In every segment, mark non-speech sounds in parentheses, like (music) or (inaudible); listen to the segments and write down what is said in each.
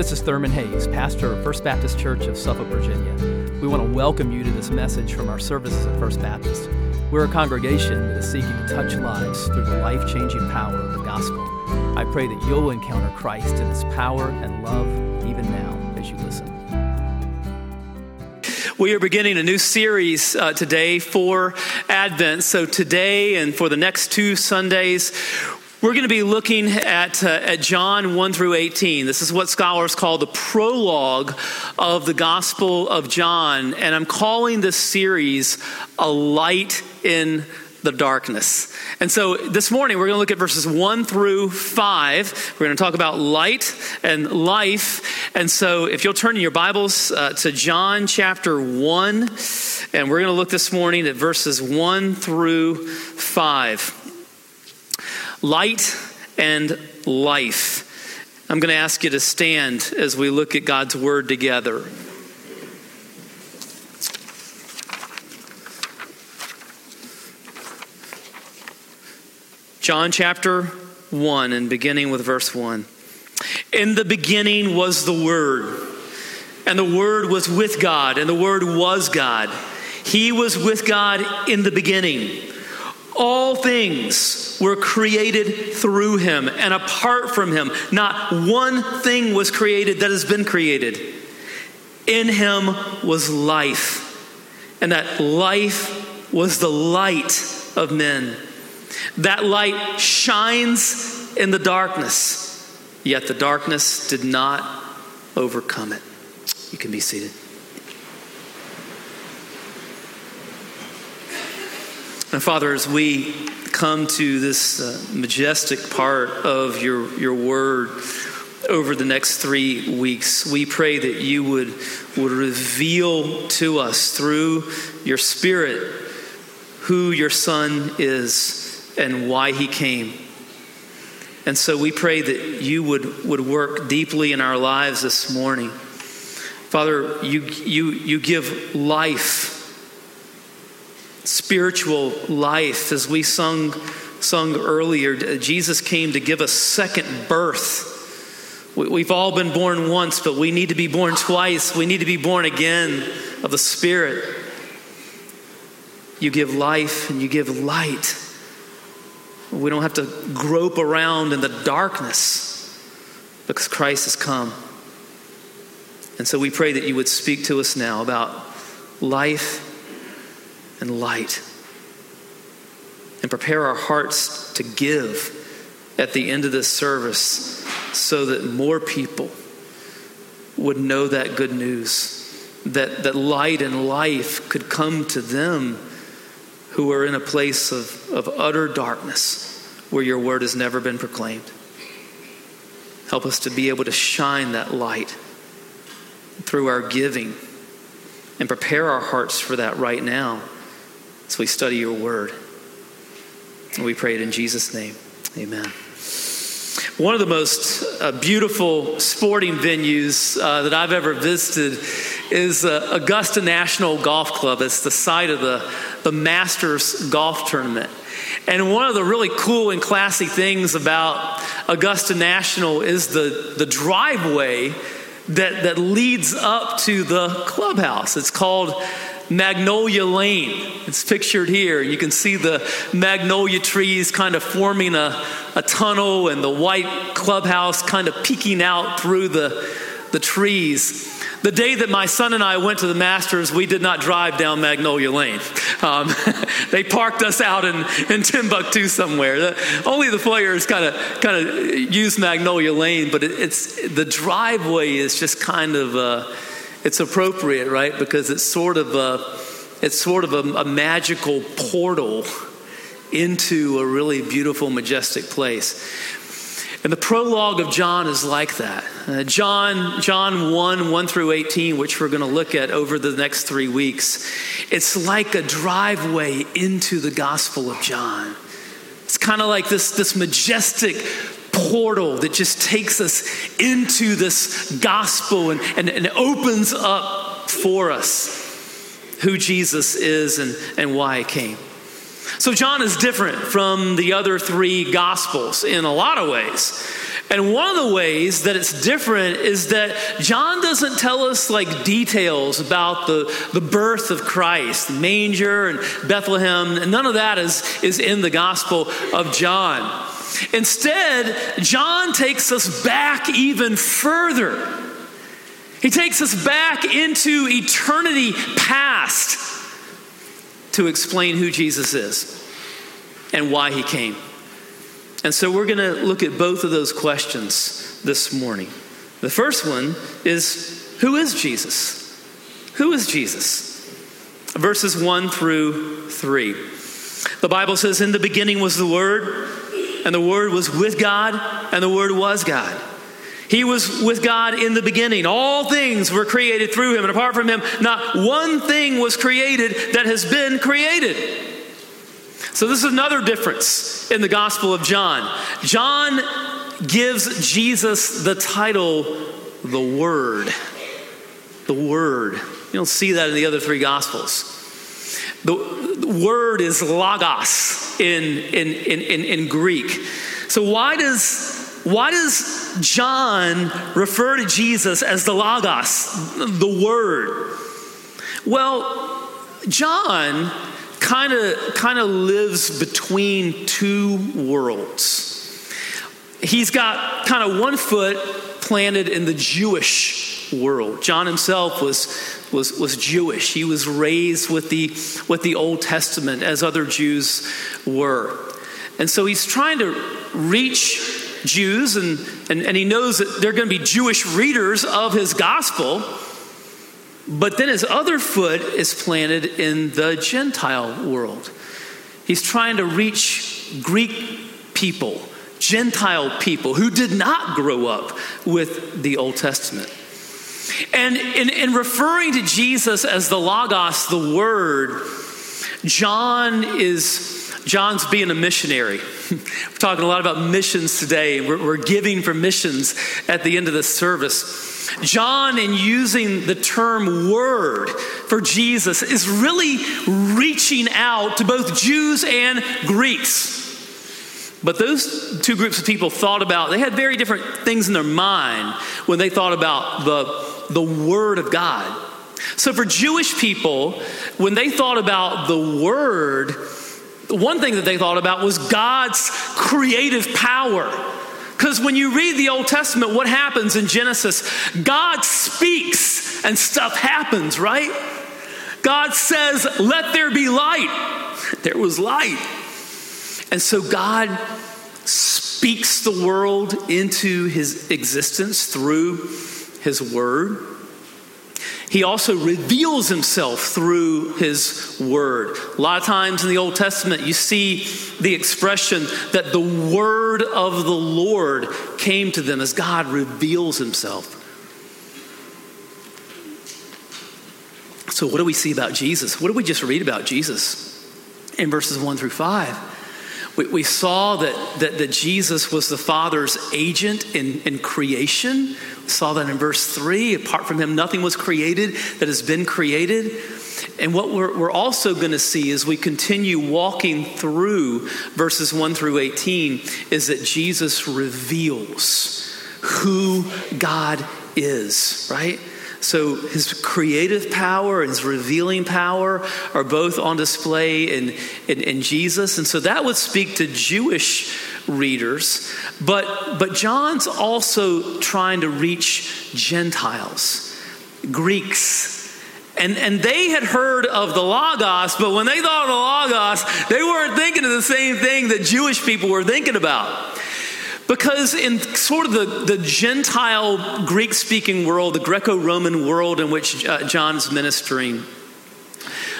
This is Thurman Hayes, pastor of First Baptist Church of Suffolk, Virginia. We want to welcome you to this message from our services at First Baptist. We're a congregation that is seeking to touch lives through the life changing power of the gospel. I pray that you'll encounter Christ in his power and love even now as you listen. We are beginning a new series uh, today for Advent. So, today and for the next two Sundays, we're going to be looking at, uh, at John 1 through 18. This is what scholars call the prologue of the Gospel of John. And I'm calling this series A Light in the Darkness. And so this morning we're going to look at verses 1 through 5. We're going to talk about light and life. And so if you'll turn in your Bibles uh, to John chapter 1, and we're going to look this morning at verses 1 through 5 light and life. I'm going to ask you to stand as we look at God's word together. John chapter 1, and beginning with verse 1. In the beginning was the Word, and the Word was with God, and the Word was God. He was with God in the beginning. All things were created through him, and apart from him, not one thing was created that has been created. In him was life, and that life was the light of men. That light shines in the darkness, yet the darkness did not overcome it. You can be seated. And Father, as we come to this uh, majestic part of your, your word over the next three weeks, we pray that you would, would reveal to us through your Spirit who your Son is and why he came. And so we pray that you would, would work deeply in our lives this morning. Father, you, you, you give life spiritual life. As we sung, sung earlier, Jesus came to give us second birth. We've all been born once, but we need to be born twice. We need to be born again of the Spirit. You give life and you give light. We don't have to grope around in the darkness because Christ has come. And so we pray that you would speak to us now about life and light. And prepare our hearts to give at the end of this service so that more people would know that good news. That, that light and life could come to them who are in a place of, of utter darkness where your word has never been proclaimed. Help us to be able to shine that light through our giving and prepare our hearts for that right now as we study your word. And we pray it in Jesus' name. Amen. One of the most uh, beautiful sporting venues uh, that I've ever visited is uh, Augusta National Golf Club. It's the site of the, the Masters Golf Tournament. And one of the really cool and classy things about Augusta National is the, the driveway that, that leads up to the clubhouse. It's called Magnolia Lane. It's pictured here. You can see the magnolia trees kind of forming a, a tunnel and the white clubhouse kind of peeking out through the, the trees. The day that my son and I went to the Masters, we did not drive down Magnolia Lane. Um, (laughs) they parked us out in, in Timbuktu somewhere. The, only the players kind of kind of use Magnolia Lane, but it, it's the driveway is just kind of. Uh, it's appropriate, right? Because it's sort of a, it's sort of a, a magical portal into a really beautiful, majestic place. And the prologue of John is like that. Uh, John, John 1, 1 through 18, which we're going to look at over the next three weeks, it's like a driveway into the Gospel of John. It's kind of like this, this majestic portal that just takes us into this gospel and, and, and opens up for us who Jesus is and, and why he came. So, John is different from the other three gospels in a lot of ways. And one of the ways that it's different is that John doesn't tell us like details about the, the birth of Christ, manger and Bethlehem, and none of that is, is in the Gospel of John. Instead, John takes us back even further. He takes us back into eternity past to explain who Jesus is and why he came. And so we're going to look at both of those questions this morning. The first one is Who is Jesus? Who is Jesus? Verses 1 through 3. The Bible says, In the beginning was the Word, and the Word was with God, and the Word was God. He was with God in the beginning. All things were created through him, and apart from him, not one thing was created that has been created. So, this is another difference in the Gospel of John. John gives Jesus the title, the Word. The Word. You don't see that in the other three Gospels. The word is logos in, in, in, in, in Greek. So, why does, why does John refer to Jesus as the logos, the Word? Well, John kind of kind of lives between two worlds. He's got kind of one foot planted in the Jewish world. John himself was was, was Jewish. He was raised with the, with the Old Testament as other Jews were. And so he's trying to reach Jews, and, and, and he knows that they're going to be Jewish readers of his gospel. But then his other foot is planted in the Gentile world. He's trying to reach Greek people, Gentile people who did not grow up with the Old Testament. And in, in referring to Jesus as the Logos, the Word, John is John's being a missionary. (laughs) We're talking a lot about missions today. We're, we're, giving for missions at the end of this service. John, in using the term word for Jesus, is really reaching out to both Jews and Greeks. But those two groups of people thought about, they had very different things in their mind when they thought about the, the Word of God. So for Jewish people, when they thought about the Word, one thing that they thought about was God's creative power. Because when you read the Old Testament, what happens in Genesis? God speaks and stuff happens, right? God says, Let there be light. (laughs) There was light. And so God speaks the world into his existence through his word. He also reveals himself through his word. A lot of times in the Old Testament, you see the expression that the word of the Lord came to them as God reveals himself. So, what do we see about Jesus? What do we just read about Jesus in verses 1 through 5? We, we saw that, that, that, Jesus was the Father's agent in, in creation. We saw that in verse 3. Apart from him, nothing was created that has been created. And what we're, we're also going to see as we continue walking through verses 1 through 18 is that Jesus reveals who God is, right? So his creative power and his revealing power are both on display in, in, in, Jesus. And so that would speak to Jewish readers. But, but John's also trying to reach Gentiles, Greeks. And, and they had heard of the Logos, but when they thought of the Logos, they weren't thinking of the same thing that Jewish people were thinking about. Because in sort of the, the Gentile Greek speaking world, the Greco Roman world in which uh, John's ministering,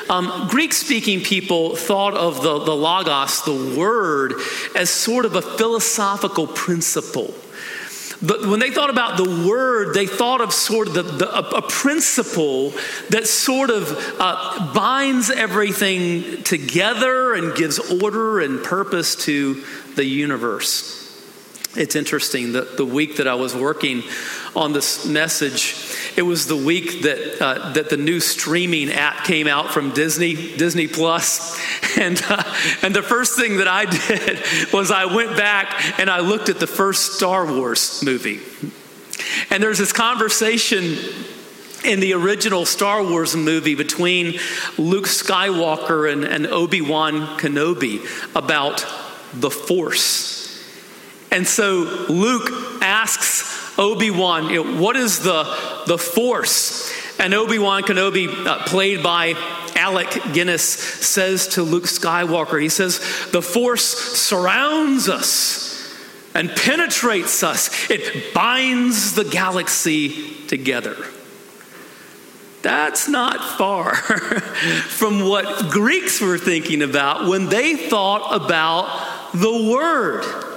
um, Greek speaking people thought of the, the Logos, the word, as sort of a philosophical principle. But when they thought about the word, they thought of sort of the, the, a, a, principle that sort of uh, binds everything together and gives order and purpose to the universe. It's interesting that the week that I was working on this message, it was the week that, uh, that the new streaming app came out from Disney, Disney (laughs) And, uh, and the first thing that I (laughs) did was I went back and I looked at the first Star Wars movie. And there's this conversation in the original Star Wars movie between Luke Skywalker and, and Obi Wan Kenobi about the Force. And so Luke asks Obi Wan, what is the, the Force? And Obi Wan Kenobi, uh, played by Alec Guinness, says to Luke Skywalker, he says, The Force surrounds us and penetrates us, it binds the galaxy together. That's not far (laughs) from what Greeks were thinking about when they thought about the Word.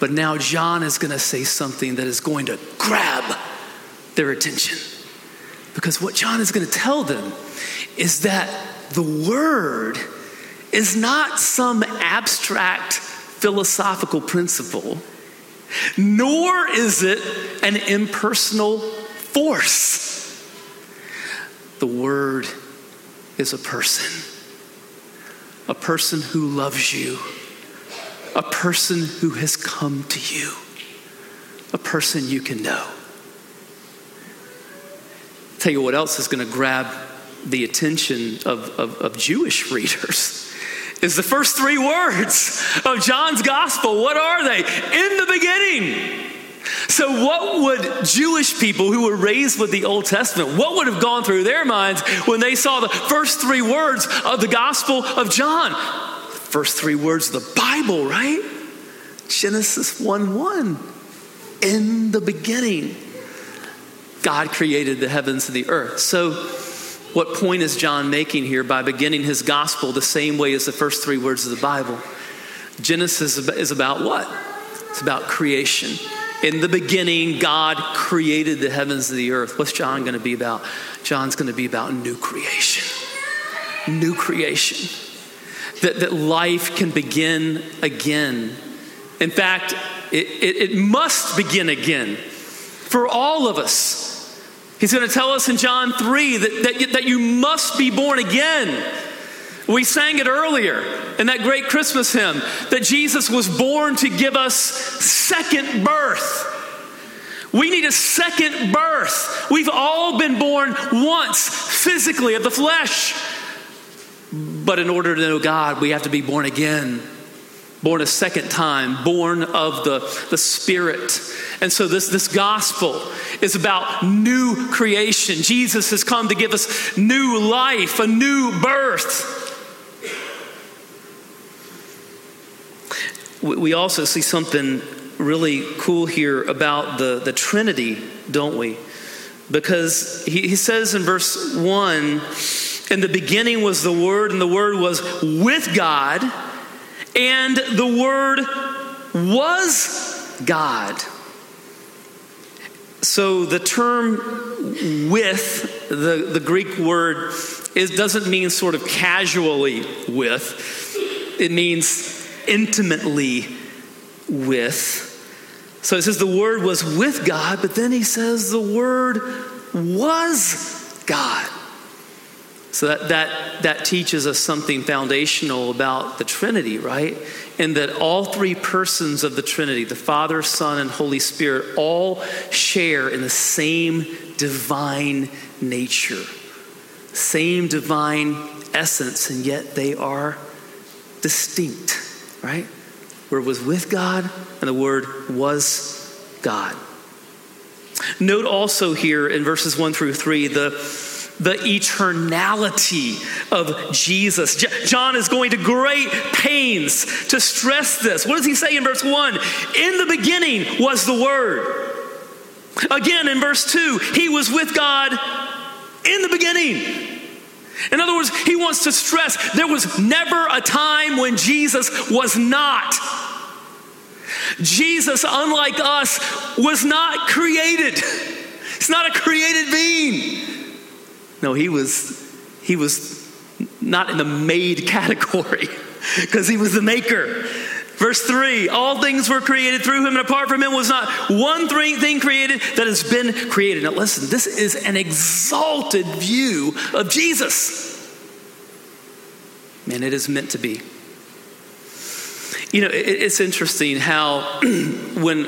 But now John is going to say something that is going to grab their attention. Because what John is going to tell them is that the Word is not some abstract philosophical principle, nor is it an impersonal force. The Word is a person, a person who loves you, a person who has come to you, a person you can know. Tell you what else is going to grab the attention of, of, of Jewish readers (laughs) is the first three words of John's gospel. What are they? In the beginning. So, what would Jewish people who were raised with the Old Testament, what would have gone through their minds when they saw the first three words of the Gospel of John? First three words of the Bible, right? Genesis 1 1. In the beginning, God created the heavens and the earth. So, what point is John making here by beginning his gospel the same way as the first three words of the Bible? Genesis is about what? It's about creation. In the beginning, God created the heavens and the earth. What's John going to be about? John's going to be about new creation. New creation. That, that life can begin again. In fact, it, it, it must begin again for all of us. He's going to tell us in John 3 that, that, that you must be born again. We sang it earlier in that great Christmas hymn that Jesus was born to give us second birth. We need a second birth. We've all been born once physically of the flesh. But in order to know God, we have to be born again, born a second time, born of the, the Spirit. And so this, this gospel is about new creation. Jesus has come to give us new life, a new birth. we also see something really cool here about the, the Trinity, don't we? Because he, he says in verse 1 In the beginning was the Word, and the Word was with God, and the Word was God. So the term with, the, the Greek word, is, doesn't mean sort of casually with, it means intimately with. So it says the Word was with God, but then he says the Word was God. So that, that, that teaches us something foundational about the Trinity, right? And that all three persons of the Trinity, the Father, Son, and Holy Spirit, all share in the same divine nature, same divine essence, and yet they are distinct right? Word was with God, and the Word was God. Note also here in verses 1 through 3 the, the eternality of Jesus. John is going to great pains to stress this. What does he say in verse 1? In the beginning was the Word. Again in verse 2, he was with God in the beginning. In other words, he wants to stress there was never a time when Jesus was not. Jesus, unlike us, was not created. He's not a created being. No, he was he was not in the made (laughs) category because he was the maker. Verse 3 All things were created through him, and apart from him was not one thing created that has been created. Now, listen, this is an exalted view of Jesus. Man, it is meant to be. You know, it's interesting how (clears throat) when,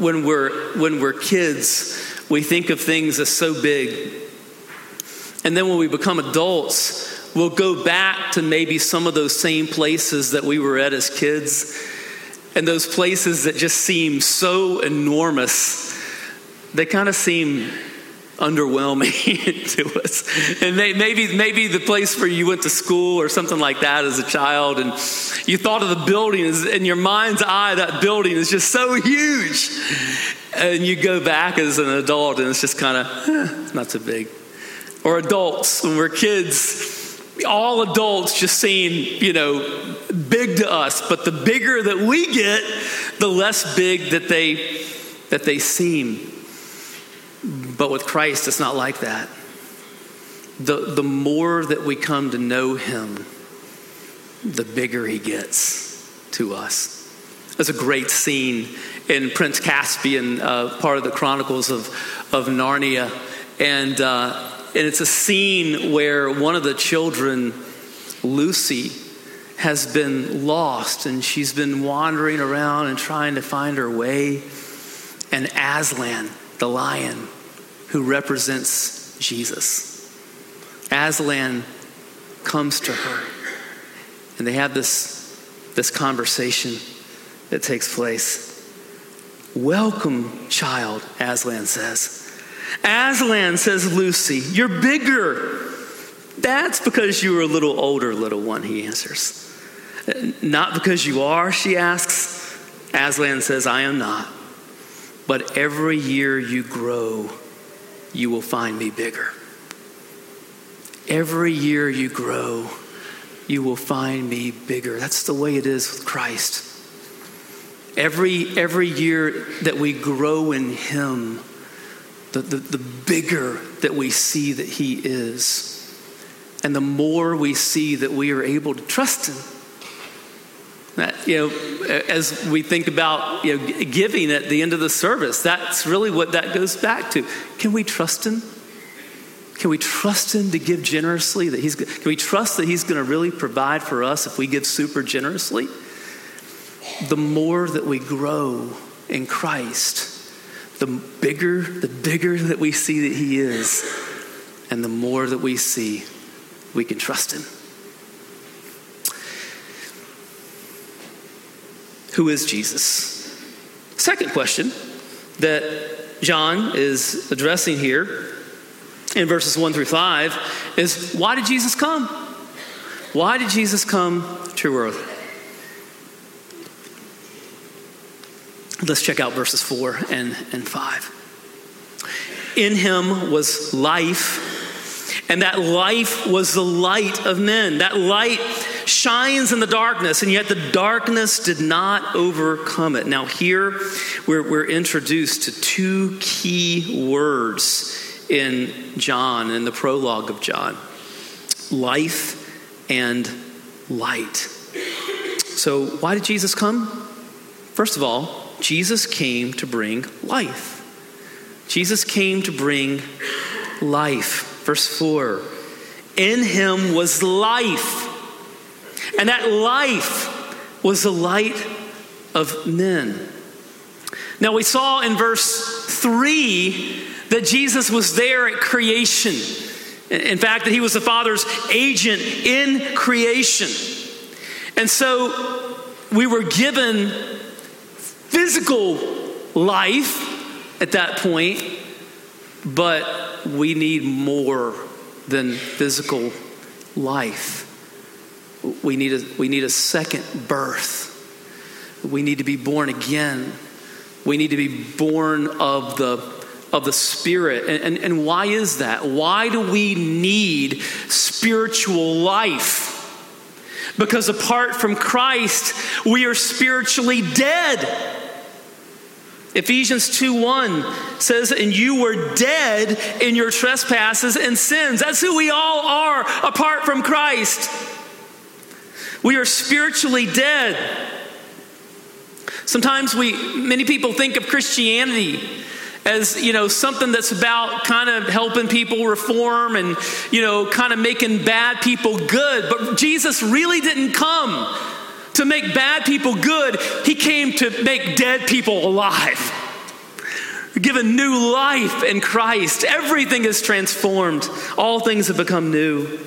when, we're, when we're kids, we think of things as so big. And then when we become adults, we'll go back to maybe some of those same places that we were at as kids and those places that just seem so enormous, they kind of seem underwhelming (laughs) to us. And maybe, maybe the place where you went to school or something like that as a child, and you thought of the building, in your mind's eye, that building is just so huge. And you go back as an adult, and it's just kind of, eh, not so big. Or adults, when we're kids, all adults just seem, you know, big to us, but the bigger that we get, the less big that they that they seem. But with Christ, it's not like that. The, the more that we come to know him, the bigger he gets to us. There's a great scene in Prince Caspian, uh, part of the Chronicles of, of Narnia. And uh, and it's a scene where one of the children, Lucy, has been lost and she's been wandering around and trying to find her way. And Aslan, the lion, who represents Jesus, Aslan comes to her and they have this, this conversation that takes place. Welcome, child, Aslan says. Aslan, says Lucy, you're bigger. That's because you were a little older, little one, he answers. Not because you are, she asks. Aslan says, I am not. But every year you grow, you will find me bigger. Every year you grow, you will find me bigger. That's the way it is with Christ. Every, every year that we grow in Him, the, the, the bigger that we see that He is, and the more we see that we are able to trust Him. That, you know, as we think about you know, giving at the end of the service, that's really what that goes back to. Can we trust Him? Can we trust Him to give generously? That He's, can we trust that He's going to really provide for us if we give super generously? The more that we grow in Christ, the bigger, the bigger that we see that He is, and the more that we see we can trust Him. Who is Jesus? Second question that John is addressing here in verses 1 through 5 is why did Jesus come? Why did Jesus come to earth? Let's check out verses 4 and, and 5. In him was life, and that life was the light of men. That light shines in the darkness, and yet the darkness did not overcome it. Now, here we're, we're introduced to two key words in John, in the prologue of John life and light. So, why did Jesus come? First of all, Jesus came to bring life. Jesus came to bring life. Verse 4 In him was life, and that life was the light of men. Now, we saw in verse 3 that Jesus was there at creation. In fact, that he was the Father's agent in creation. And so we were given physical life at that point, but we need more than physical life. We need a, we need a second birth. We need to be born again. We need to be born of the of the Spirit. And, and, and why is that? Why do we need spiritual life? Because apart from Christ, we are spiritually dead. Ephesians 2 1 says, And you were dead in your trespasses and sins. That's who we all are apart from Christ. We are spiritually dead. Sometimes we, many people think of Christianity as you know something that's about kind of helping people reform and you know kind of making bad people good but jesus really didn't come to make bad people good he came to make dead people alive. Given new life in christ. Everything is transformed. All things have become new.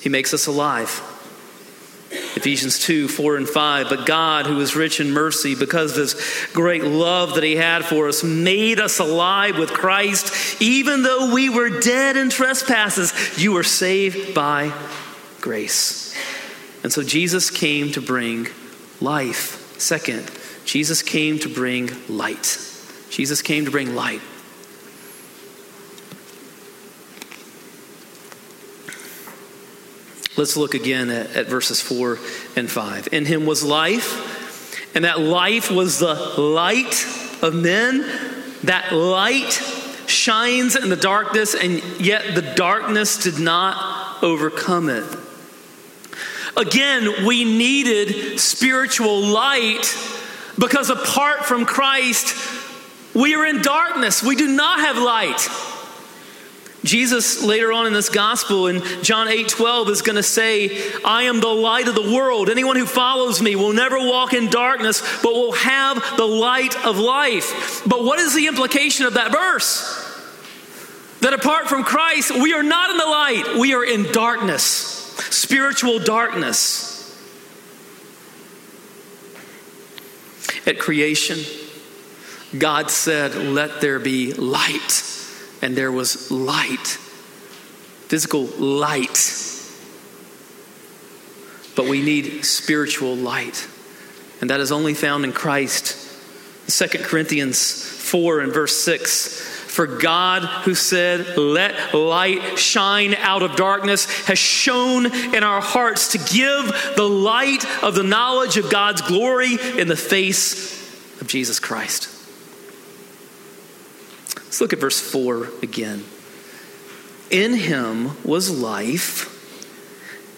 He makes us alive. Ephesians 2 4 and 5. But God, who is rich in mercy, because of his great love that he had for us, made us alive with Christ, even though we were dead in trespasses. You were saved by grace. And so Jesus came to bring life. Second, Jesus came to bring light. Jesus came to bring light. Let's look again at, at, verses 4 and 5. In him was life, and that life was the light of men. That light shines in the darkness, and yet the darkness did not overcome it. Again, we needed spiritual light because apart from Christ, we are in darkness. We do not have light. Jesus, later on in this gospel in John 8 12, is going to say, I am the light of the world. Anyone who follows me will never walk in darkness, but will have the light of life. But what is the implication of that verse? That apart from Christ, we are not in the light, we are in darkness, spiritual darkness. At creation, God said, Let there be light and there was light, physical light. But we need spiritual light, and that is only found in Christ. 2 Corinthians 4 and verse 6 for God, who said, Let light shine out of darkness, has shone in our hearts to give the light of the knowledge of God's glory in the face of Jesus Christ. Let's look at verse 4 again. In him was life,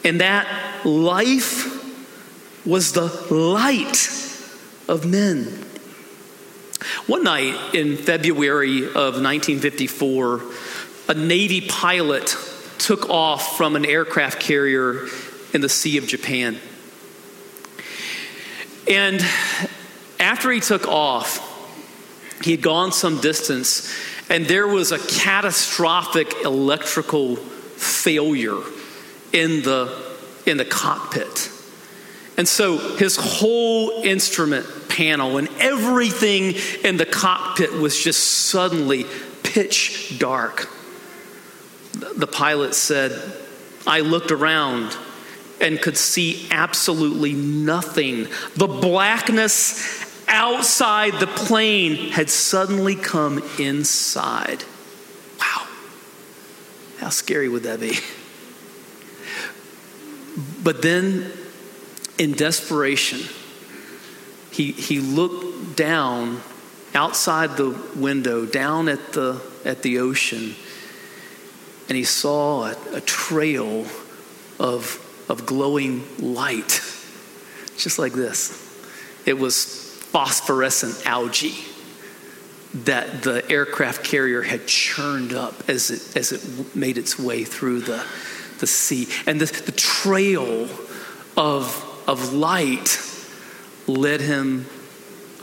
and that life was the light of men. One night in February of 1954, a Navy pilot took off from an aircraft carrier in the Sea of Japan. And after he took off, he had gone some distance, and there was a catastrophic electrical failure in the, in the cockpit. And so his whole instrument panel and everything in the cockpit was just suddenly pitch dark. The pilot said, I looked around and could see absolutely nothing. The blackness outside the plane had suddenly come inside. Wow. How scary would that be? But then, in desperation, he, he looked down outside the window, down at the, at the ocean, and he saw a, a trail of, of glowing light, just like this. It was phosphorescent algae that the aircraft carrier had churned up as it, as it made its way through the, the sea. And the, the trail of, of light led him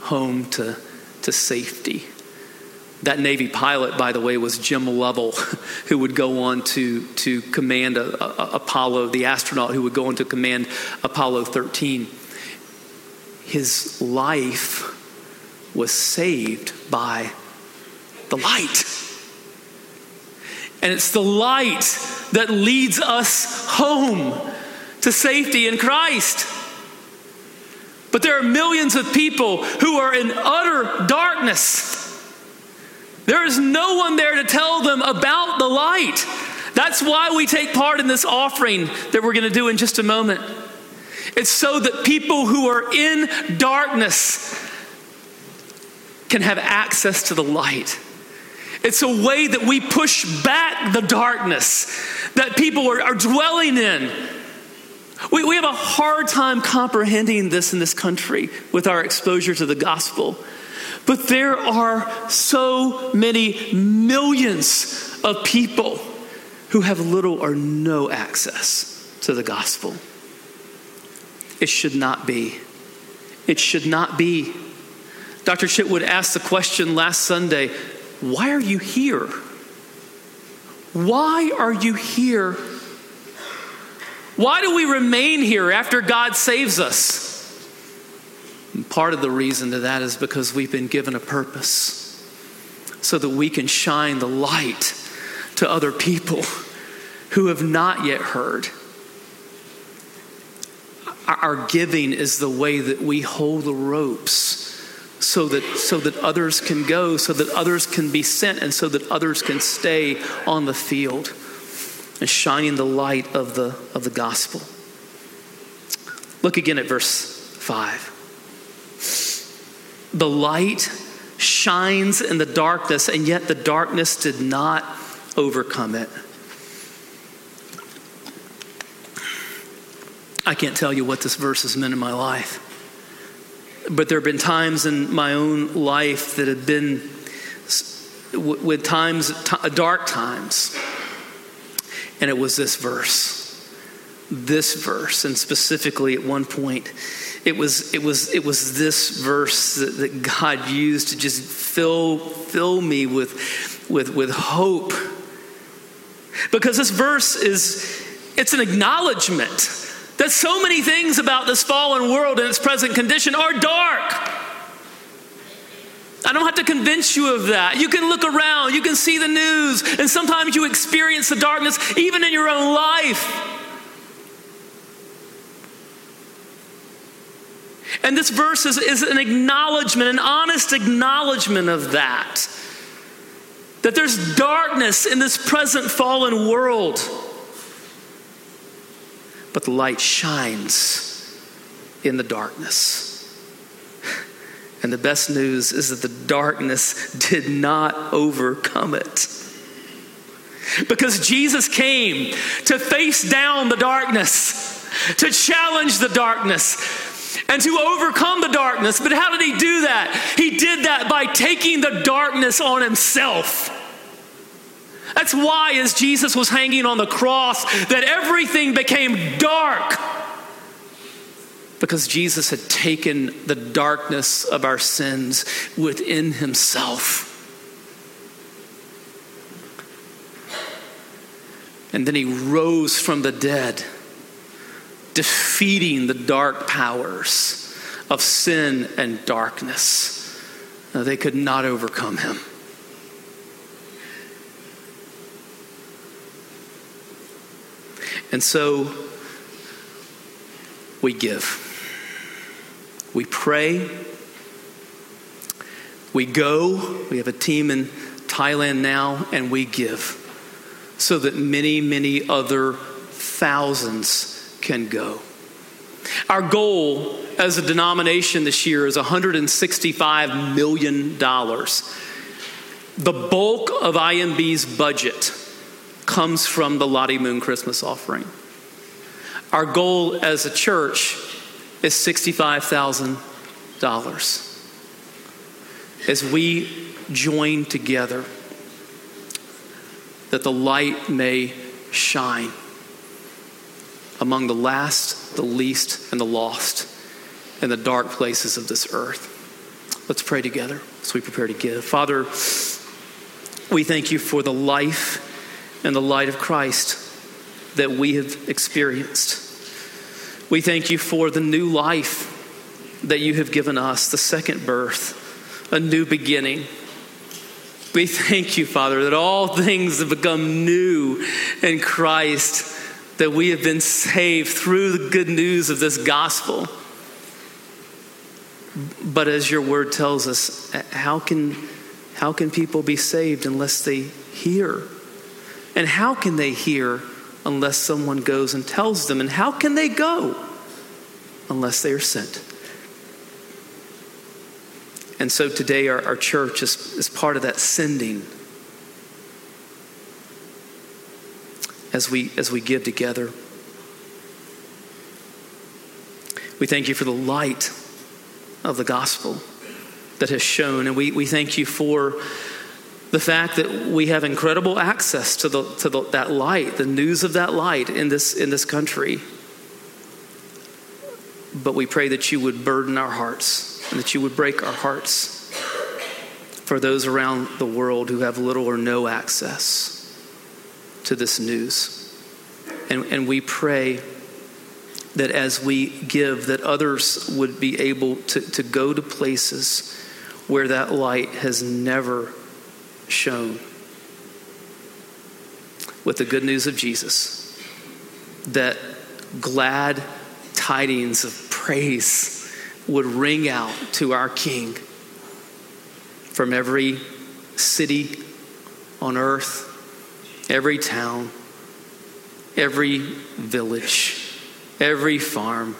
home to, to safety. That Navy pilot, by the way, was Jim Lovell, (laughs) who would go on to, to command a, a, Apollo, the astronaut who would go on to command Apollo 13 his life was saved by the light. And it's the light that leads us home to safety in Christ. But there are millions of people who are in utter darkness. There is no one there to tell them about the light. That's why we take part in this offering that we're going to do in just a moment. It's so that people who are in darkness can have access to the light. It's a way that we push back the darkness that people are, are dwelling in. We, we have a hard time comprehending this in this country with our exposure to the gospel. But there are so many millions of people who have little or no access to the gospel. It should not be. It should not be. Dr. Chitwood asked the question last Sunday why are you here? Why are you here? Why do we remain here after God saves us? And part of the reason to that is because we've been given a purpose so that we can shine the light to other people who have not yet heard. Our giving is the way that we hold the ropes so that, so that others can go, so that others can be sent, and so that others can stay on the field and shining the light of the, of the gospel. Look again at verse 5. The light shines in the darkness, and yet the darkness did not overcome it. I can't tell you what this verse has meant in my life. But there have been times in my own life that have been with times, dark times. And it was this verse. This verse, and specifically at one point, it was, it was, it was this verse that, that God used to just fill, fill me with, with, with hope. Because this verse is, it's an acknowledgement that so many things about this fallen world in its present condition are dark. I don't have to convince you of that. You can look around, you can see the news, and sometimes you experience the darkness even in your own life. And this verse is, is an acknowledgement, an honest acknowledgement of that. That there's darkness in this present fallen world but the light shines in the darkness. And the best news is that the darkness did not overcome it. Because Jesus came to face down the darkness, to challenge the darkness, and to overcome the darkness. But how did he do that? He did that by taking the darkness on himself. That's why, as Jesus was hanging on the cross, that everything became dark. Because Jesus had taken the darkness of our sins within himself. And then he rose from the dead, defeating the dark powers of sin and darkness. Now, they could not overcome him. And so we give. We pray. We go. We have a team in Thailand now, and we give so that many, many other thousands can go. Our goal as a denomination this year is $165 million. The bulk of IMB's budget comes from the Lottie Moon Christmas offering. Our goal as a church is $65,000. As we join together, that the light may shine among the last, the least, and the lost in the dark places of this earth. Let's pray together as we prepare to give. Father, we thank you for the life and the light of Christ that we have experienced. We thank you for the new life that you have given us, the second birth, a new beginning. We thank you, Father, that all things have become new in Christ, that we have been saved through the good news of this gospel. But as your word tells us, how can, how can people be saved unless they hear? And how can they hear unless someone goes and tells them? And how can they go unless they are sent? And so today, our, our church is, is part of that sending as we, as we give together. We thank you for the light of the gospel that has shown. And we, we thank you for the fact that we have incredible access to, the, to the, that light, the news of that light in this, in this country. But we pray that you would burden our hearts and that you would break our hearts for those around the world who have little or no access to this news. And, and we pray that as we give, that others would be able to, to go to places where that light has never shown with the good news of Jesus, that glad tidings of praise would ring out to our King from every city on earth, every town, every village, every farm.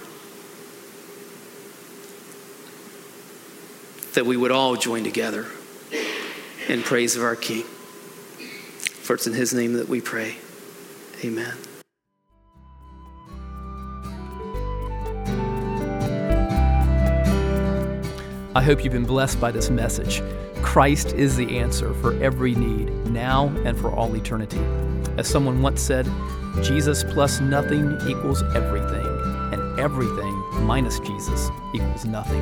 That we would all join together in praise of our King. For it's in His name that we pray. Amen. I hope you've been blessed by this message. Christ is the answer for every need, now and for all eternity. As someone once said, Jesus plus nothing equals everything, and everything minus Jesus equals nothing.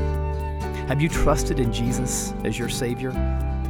Have you trusted in Jesus as your Savior?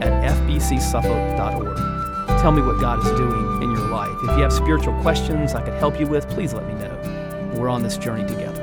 at fbcsuffolk.org. Tell me what God is doing in your life. If you have spiritual questions I could help you with, please let me know. We're on this journey together.